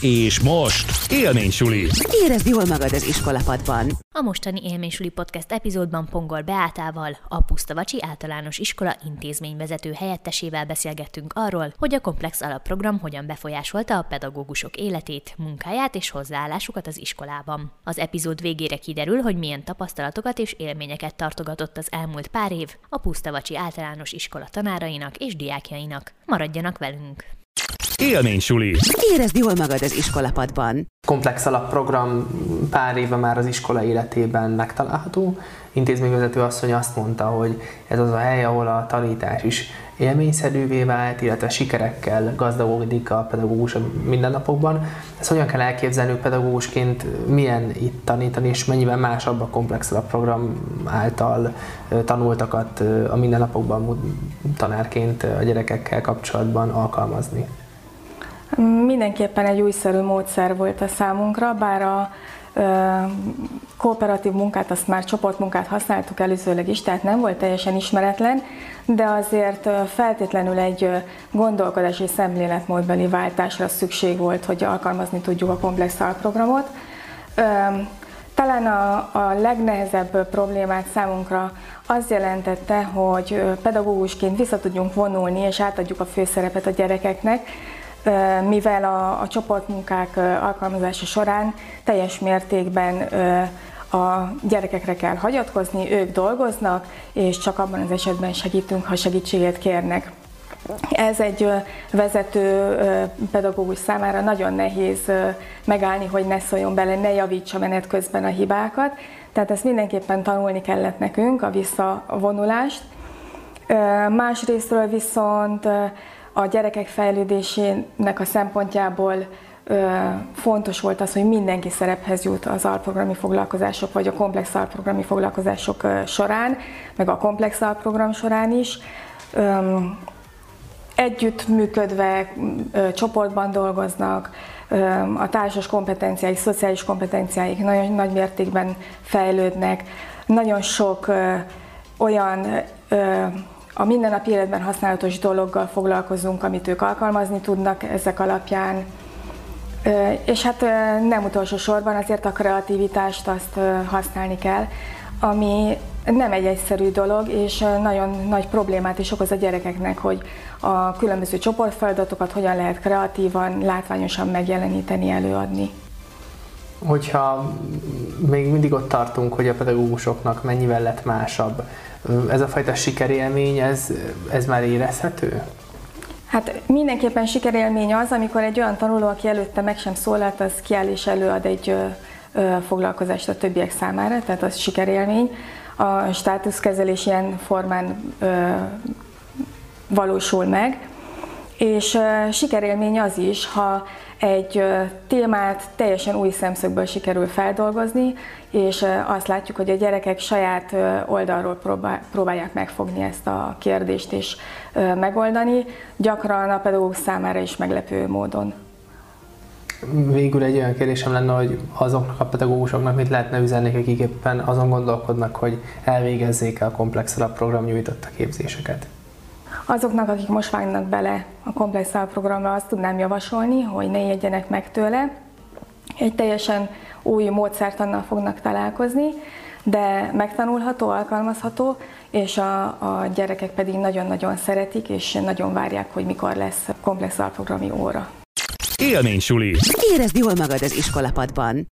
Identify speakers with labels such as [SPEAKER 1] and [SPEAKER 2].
[SPEAKER 1] És most élménysuli.
[SPEAKER 2] Érezd jól magad az iskolapadban.
[SPEAKER 3] A mostani Élménysuli Podcast epizódban Pongor Beátával, a Pusztavacsi Általános Iskola intézményvezető helyettesével beszélgettünk arról, hogy a komplex alapprogram hogyan befolyásolta a pedagógusok életét, munkáját és hozzáállásukat az iskolában. Az epizód végére kiderül, hogy milyen tapasztalatokat és élményeket tartogatott az elmúlt pár év a Pusztavacsi Általános Iskola tanárainak és diákjainak. Maradjanak velünk!
[SPEAKER 1] Élménysuli.
[SPEAKER 2] Érezd jól magad az iskolapadban.
[SPEAKER 4] komplex alapprogram pár éve már az iskola életében megtalálható. Intézményvezető asszony azt mondta, hogy ez az a hely, ahol a tanítás is élményszerűvé vált, illetve sikerekkel gazdagodik a pedagógus a mindennapokban. Ezt hogyan kell elképzelni pedagógusként, milyen itt tanítani, és mennyiben másabb a komplex alapprogram által tanultakat a mindennapokban tanárként a gyerekekkel kapcsolatban alkalmazni?
[SPEAKER 5] Mindenképpen egy újszerű módszer volt a számunkra, bár a kooperatív munkát, azt már csoportmunkát használtuk előzőleg is, tehát nem volt teljesen ismeretlen, de azért feltétlenül egy gondolkodási szemléletmódbeli váltásra szükség volt, hogy alkalmazni tudjuk a komplex alprogramot. Talán a, a legnehezebb problémát számunkra az jelentette, hogy pedagógusként vissza tudjunk vonulni és átadjuk a főszerepet a gyerekeknek, mivel a, a csoportmunkák alkalmazása során teljes mértékben a gyerekekre kell hagyatkozni, ők dolgoznak, és csak abban az esetben segítünk, ha segítséget kérnek. Ez egy vezető pedagógus számára nagyon nehéz megállni, hogy ne szóljon bele, ne javítsa menet közben a hibákat. Tehát ezt mindenképpen tanulni kellett nekünk, a visszavonulást. Másrésztről viszont a gyerekek fejlődésének a szempontjából fontos volt az, hogy mindenki szerephez jut az alprogrami foglalkozások, vagy a komplex alprogrami foglalkozások során, meg a komplex alprogram során is. Együtt működve, csoportban dolgoznak, a társas kompetenciáik, szociális kompetenciáik nagyon nagy mértékben fejlődnek. Nagyon sok olyan a mindennapi életben használatos dologgal foglalkozunk, amit ők alkalmazni tudnak ezek alapján. És hát nem utolsó sorban azért a kreativitást azt használni kell, ami nem egy egyszerű dolog, és nagyon nagy problémát is okoz a gyerekeknek, hogy a különböző csoportfeladatokat hogyan lehet kreatívan, látványosan megjeleníteni, előadni.
[SPEAKER 4] Hogyha még mindig ott tartunk, hogy a pedagógusoknak mennyivel lett másabb, ez a fajta sikerélmény, ez, ez már érezhető?
[SPEAKER 5] Hát mindenképpen sikerélmény az, amikor egy olyan tanuló, aki előtte meg sem szólalt, az kiáll és előad egy foglalkozást a többiek számára, tehát az sikerélmény. A státuszkezelés ilyen formán ö, valósul meg, és sikerélmény az is, ha egy témát teljesen új szemszögből sikerül feldolgozni, és azt látjuk, hogy a gyerekek saját oldalról próbálják megfogni ezt a kérdést és megoldani, gyakran a pedagógus számára is meglepő módon.
[SPEAKER 4] Végül egy olyan kérdésem lenne, hogy azoknak a pedagógusoknak mit lehetne üzenni, akik éppen azon gondolkodnak, hogy elvégezzék a komplex alapprogram nyújtotta képzéseket?
[SPEAKER 5] Azoknak, akik most vágnak bele a komplex programra, azt tudnám javasolni, hogy ne jegyenek meg tőle. Egy teljesen új módszertannal fognak találkozni, de megtanulható, alkalmazható, és a, a gyerekek pedig nagyon-nagyon szeretik, és nagyon várják, hogy mikor lesz komplex alprogrami óra.
[SPEAKER 1] Élménysuli.
[SPEAKER 2] Érezd jól magad az iskolapadban.